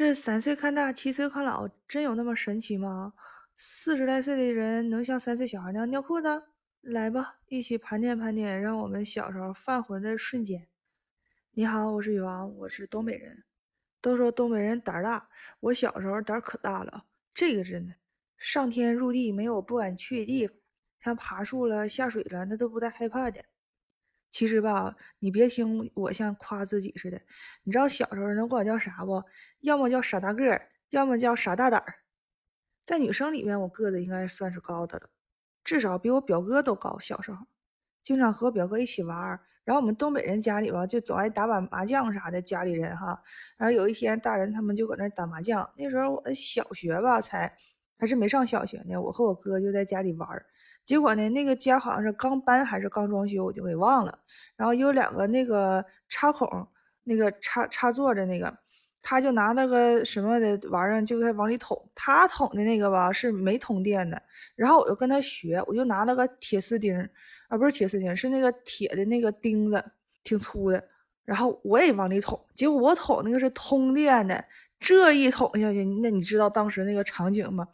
这三岁看大，七岁看老，真有那么神奇吗？四十来岁的人能像三岁小孩那样尿裤子？来吧，一起盘点盘点，让我们小时候犯浑的瞬间。你好，我是雨王，我是东北人。都说东北人胆大，我小时候胆可大了。这个真的，上天入地没有不敢去的地方，像爬树了、下水了，那都不带害怕的。其实吧，你别听我像夸自己似的。你知道小时候人管我叫啥不？要么叫傻大个儿，要么叫傻大胆儿。在女生里面，我个子应该算是高的了，至少比我表哥都高。小时候经常和表哥一起玩儿，然后我们东北人家里吧，就总爱打把麻将啥的。家里人哈，然后有一天大人他们就搁那打麻将。那时候我小学吧，才还是没上小学呢。我和我哥就在家里玩儿。结果呢，那个家好像是刚搬还是刚装修，我就给忘了。然后有两个那个插孔，那个插插座的那个，他就拿那个什么的玩意儿就在往里捅。他捅的那个吧是没通电的。然后我就跟他学，我就拿了个铁丝钉啊，不是铁丝钉，是那个铁的那个钉子，挺粗的。然后我也往里捅，结果我捅那个是通电的。这一捅下去，那你知道当时那个场景吗？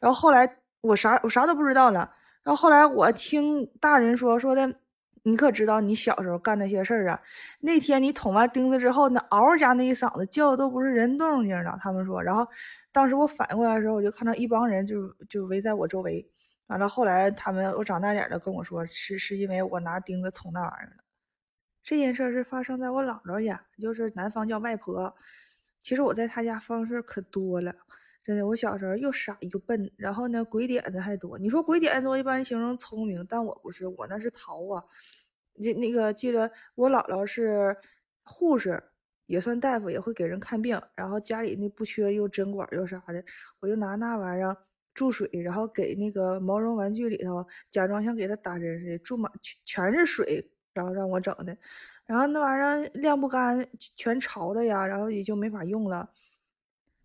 然后后来我啥我啥都不知道了。然后来我听大人说说的，你可知道你小时候干那些事儿啊？那天你捅完钉子之后，那嗷家那一嗓子叫的都不是人动静了。他们说，然后当时我反应过来的时候，我就看到一帮人就就围在我周围。完了后来他们我长大点的跟我说，是是因为我拿钉子捅那玩意儿了。这件事是发生在我姥姥家，就是南方叫外婆。其实我在他家方式可多了。真的，我小时候又傻又笨，然后呢，鬼点子还多。你说鬼点子多，一般形容聪明，但我不是，我那是淘啊。那那个记得我姥姥是护士，也算大夫，也会给人看病。然后家里那不缺又针管又啥的，我就拿那玩意儿注水，然后给那个毛绒玩具里头假装像给他打针似的，注满全全是水，然后让我整的。然后那玩意儿晾不干，全潮了呀，然后也就没法用了。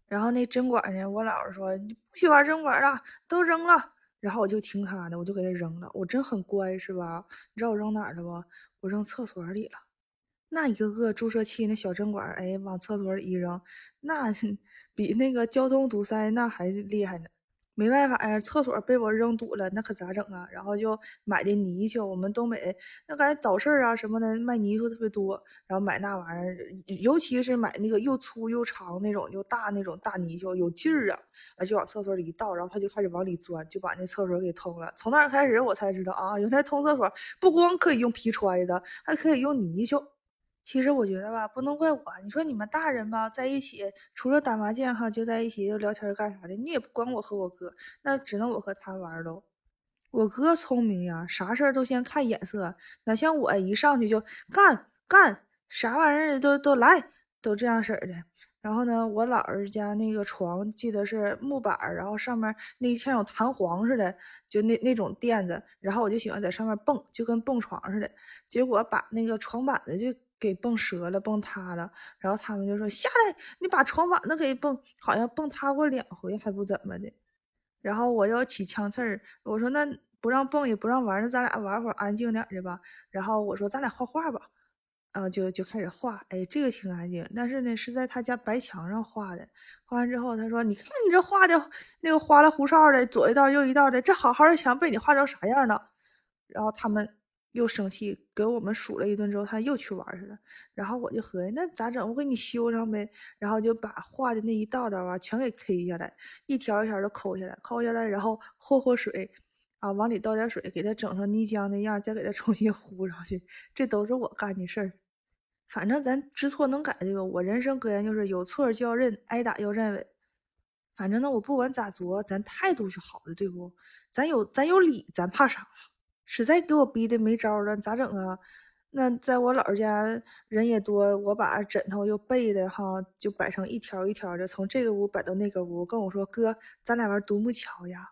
然后那针管呢？我姥姥说你不许玩针管了，都扔了。然后我就听她的，我就给她扔了。我真很乖，是吧？你知道我扔哪儿了不？我扔厕所里了。那一个个注射器那小针管，哎，往厕所里一扔，那 比那个交通堵塞那还厉害呢。没办法呀，厕所被我扔堵了，那可咋整啊？然后就买的泥鳅，我们东北那感觉早市啊什么的卖泥鳅特别多，然后买那玩意儿，尤其是买那个又粗又长那种又大那种大泥鳅，有劲儿啊，啊就往厕所里一倒，然后他就开始往里钻，就把那厕所给通了。从那开始我才知道啊，原来通厕所不光可以用皮揣的，还可以用泥鳅。其实我觉得吧，不能怪我。你说你们大人吧，在一起除了打麻将哈，就在一起就聊天干啥的，你也不管我和我哥，那只能我和他玩喽。我哥聪明呀，啥事儿都先看眼色，哪像我一上去就干干，啥玩意儿都都来，都这样式儿的。然后呢，我姥姥家那个床记得是木板儿，然后上面那像有弹簧似的，就那那种垫子，然后我就喜欢在上面蹦，就跟蹦床似的。结果把那个床板子就。给蹦折了，蹦塌了，然后他们就说下来，你把床板子给蹦，好像蹦塌过两回，还不怎么的。然后我要起枪刺儿，我说那不让蹦也不让玩，那咱俩玩会儿安静点的吧。然后我说咱俩画画吧，啊就就开始画，哎这个挺安静，但是呢是在他家白墙上画的。画完之后他说你看你这画的那个花里胡哨的，左一道右一道的，这好好的墙被你画成啥样了？然后他们。又生气，给我们数了一顿之后，他又去玩去了。然后我就合计，那咋整？我给你修上呗。然后就把画的那一道道啊，全给 K 下来，一条一条的抠下来，抠下来，然后和和水，啊，往里倒点水，给它整成泥浆那样，再给它重新糊上去。这都是我干的事儿。反正咱知错能改，对吧？我人生格言就是有错就要认，挨打要站稳。反正呢，我不管咋作，咱态度是好的，对不？咱有咱有理，咱怕啥？实在给我逼的没招了，咋整啊？那在我姥姥家人也多，我把枕头又被的哈，就摆成一条一条的，从这个屋摆到那个屋，跟我说哥，咱俩玩独木桥呀。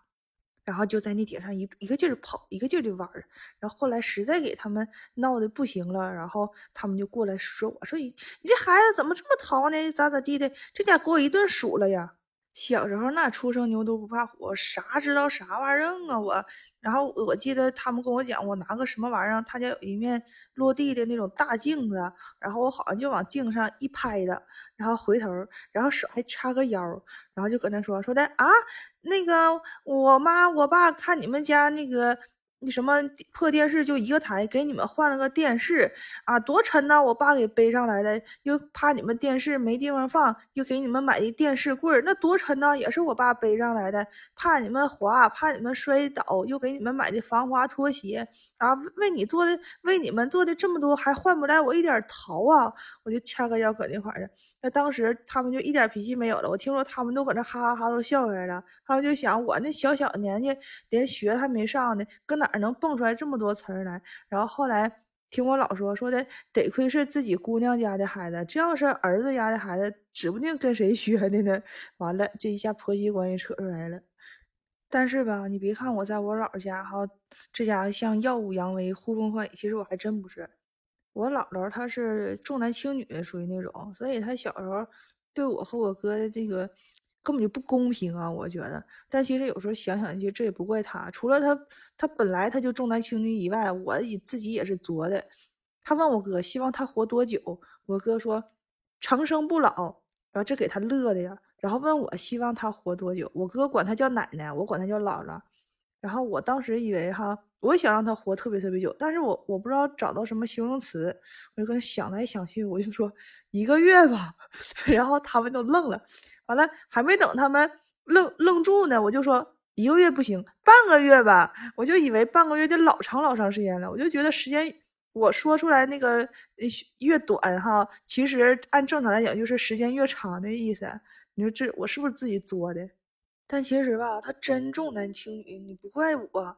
然后就在那顶上一一个劲儿跑，一个劲儿的玩儿。然后后来实在给他们闹的不行了，然后他们就过来说我说你你这孩子怎么这么淘呢？咋咋地的？这家给我一顿数了呀。小时候那初生牛犊不怕虎，啥知道啥玩意儿啊我。然后我记得他们跟我讲，我拿个什么玩意儿，他家有一面落地的那种大镜子，然后我好像就往镜上一拍的，然后回头，然后手还掐个腰，然后就搁那说说的啊，那个我妈我爸看你们家那个。那什么破电视就一个台，给你们换了个电视啊，多沉呐！我爸给背上来的，又怕你们电视没地方放，又给你们买的电视柜那多沉呐！也是我爸背上来的，怕你们滑，怕你们摔倒，又给你们买的防滑拖鞋啊！为你做的，为你们做的这么多，还换不来我一点桃啊！我就掐个腰搁那块儿那当时他们就一点脾气没有了，我听说他们都搁那哈哈哈都笑起来了。他们就想我那小小年纪连学还没上呢，搁哪能蹦出来这么多词儿来？然后后来听我姥说说的，得亏是自己姑娘家的孩子，这要是儿子家的孩子，指不定跟谁学的呢。完了，这一下婆媳关系扯出来了。但是吧，你别看我在我姥家哈，这家伙像耀武扬威、呼风唤雨，其实我还真不是。我姥姥她是重男轻女，属于那种，所以她小时候对我和我哥的这个根本就不公平啊，我觉得。但其实有时候想想，其实这也不怪他，除了他他本来他就重男轻女以外，我自己也是作的。他问我哥希望他活多久，我哥说长生不老，然后这给他乐的呀。然后问我希望他活多久，我哥管他叫奶奶，我管他叫姥姥。然后我当时以为哈。我想让他活特别特别久，但是我我不知道找到什么形容词，我就跟他想来想去，我就说一个月吧，然后他们都愣了，完了还没等他们愣愣住呢，我就说一个月不行，半个月吧，我就以为半个月就老长老长时间了，我就觉得时间我说出来那个越短哈，其实按正常来讲就是时间越长的意思，你说这我是不是自己作的？但其实吧，他真重男轻女，你不怪我。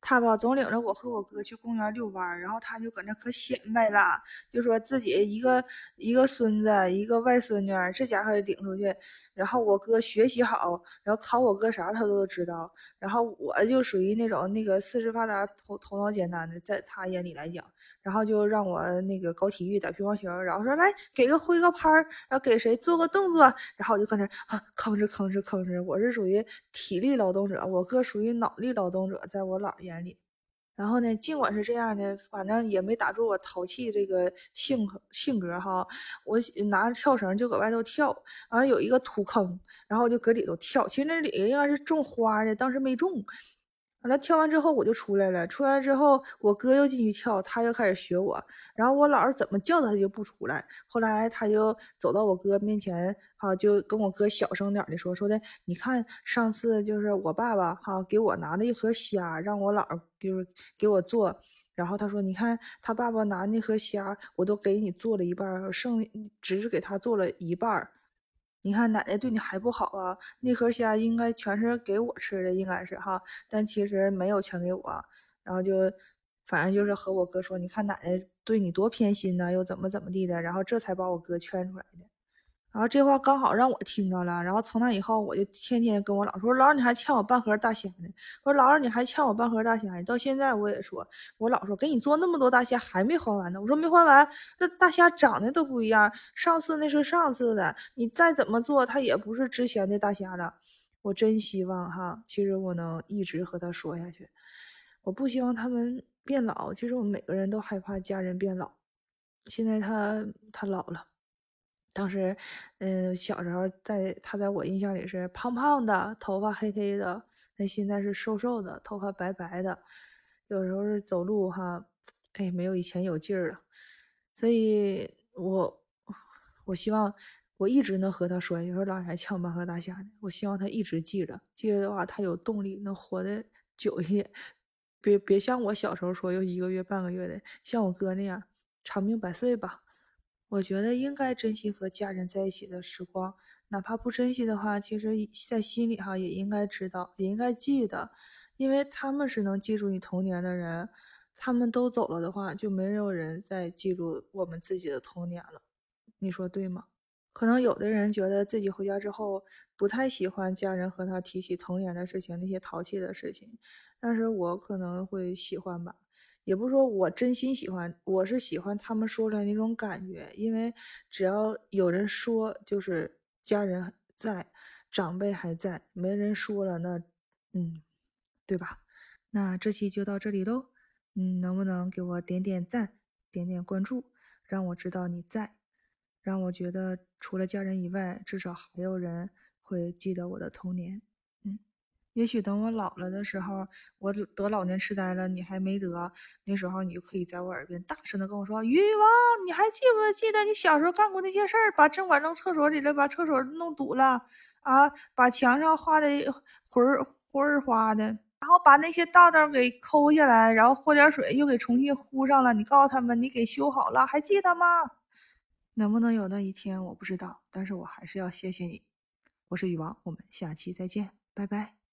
他吧总领着我和我哥去公园遛弯儿，然后他就搁那可显摆了，就说自己一个一个孙子一个外孙女，这家伙领出去，然后我哥学习好，然后考我哥啥他都知道，然后我就属于那种那个四肢发达头头脑简单的，在他眼里来讲。然后就让我那个搞体育打乒乓球，然后说来给个挥个拍儿，然后给谁做个动作，然后我就搁那啊吭哧吭哧吭哧。我是属于体力劳动者，我哥属于脑力劳动者，在我姥眼里。然后呢，尽管是这样的，反正也没打住我淘气这个性性格哈。我拿着跳绳就搁外头跳，完了有一个土坑，然后我就搁里头跳。其实那里应该是种花的，当时没种。完了，跳完之后我就出来了。出来之后，我哥又进去跳，他又开始学我。然后我姥怎么叫他，他就不出来。后来他就走到我哥面前，哈，就跟我哥小声点的说：“说的，你看上次就是我爸爸哈给我拿了一盒虾，让我姥就是给我做。然后他说，你看他爸爸拿那盒虾，我都给你做了一半，剩只是给他做了一半。”你看奶奶对你还不好啊？那盒虾应该全是给我吃的，应该是哈，但其实没有全给我。然后就反正就是和我哥说，你看奶奶对你多偏心呢，又怎么怎么地的，然后这才把我哥劝出来的。然后这话刚好让我听着了，然后从那以后我就天天跟我姥说：“姥，你还欠我半盒大虾呢。”我说：“姥，你还欠我半盒大虾呢。”到现在我也说，我姥说：“给你做那么多大虾还没还完呢。”我说：“没还完，那大虾长得都不一样，上次那是上次的，你再怎么做，它也不是之前的大虾了。”我真希望哈，其实我能一直和他说下去。我不希望他们变老，其实我们每个人都害怕家人变老。现在他他老了。当时，嗯，小时候在他在我印象里是胖胖的，头发黑黑的。那现在是瘦瘦的，头发白白的。有时候是走路哈，哎，没有以前有劲儿了。所以，我我希望我一直能和他说，有时候老还呛半和大虾呢。我希望他一直记着，记着的话，他有动力能活得久一点。别别像我小时候说，有一个月半个月的，像我哥那样长命百岁吧。我觉得应该珍惜和家人在一起的时光，哪怕不珍惜的话，其实在心里哈也应该知道，也应该记得，因为他们是能记住你童年的人，他们都走了的话，就没有人再记住我们自己的童年了。你说对吗？可能有的人觉得自己回家之后不太喜欢家人和他提起童年的事情，那些淘气的事情，但是我可能会喜欢吧。也不是说我真心喜欢，我是喜欢他们说出来那种感觉，因为只要有人说，就是家人在，长辈还在，没人说了，那，嗯，对吧？那这期就到这里喽。嗯，能不能给我点点赞，点点关注，让我知道你在，让我觉得除了家人以外，至少还有人会记得我的童年。也许等我老了的时候，我得老年痴呆了，你还没得，那时候你就可以在我耳边大声的跟我说：“于王，你还记不记得你小时候干过那些事儿？把针管扔厕所里了，把厕所弄堵了，啊，把墙上画的魂儿魂儿花的，然后把那些道道给抠下来，然后和点水又给重新糊上了。你告诉他们，你给修好了，还记得吗？能不能有那一天，我不知道，但是我还是要谢谢你。我是雨王，我们下期再见，拜拜。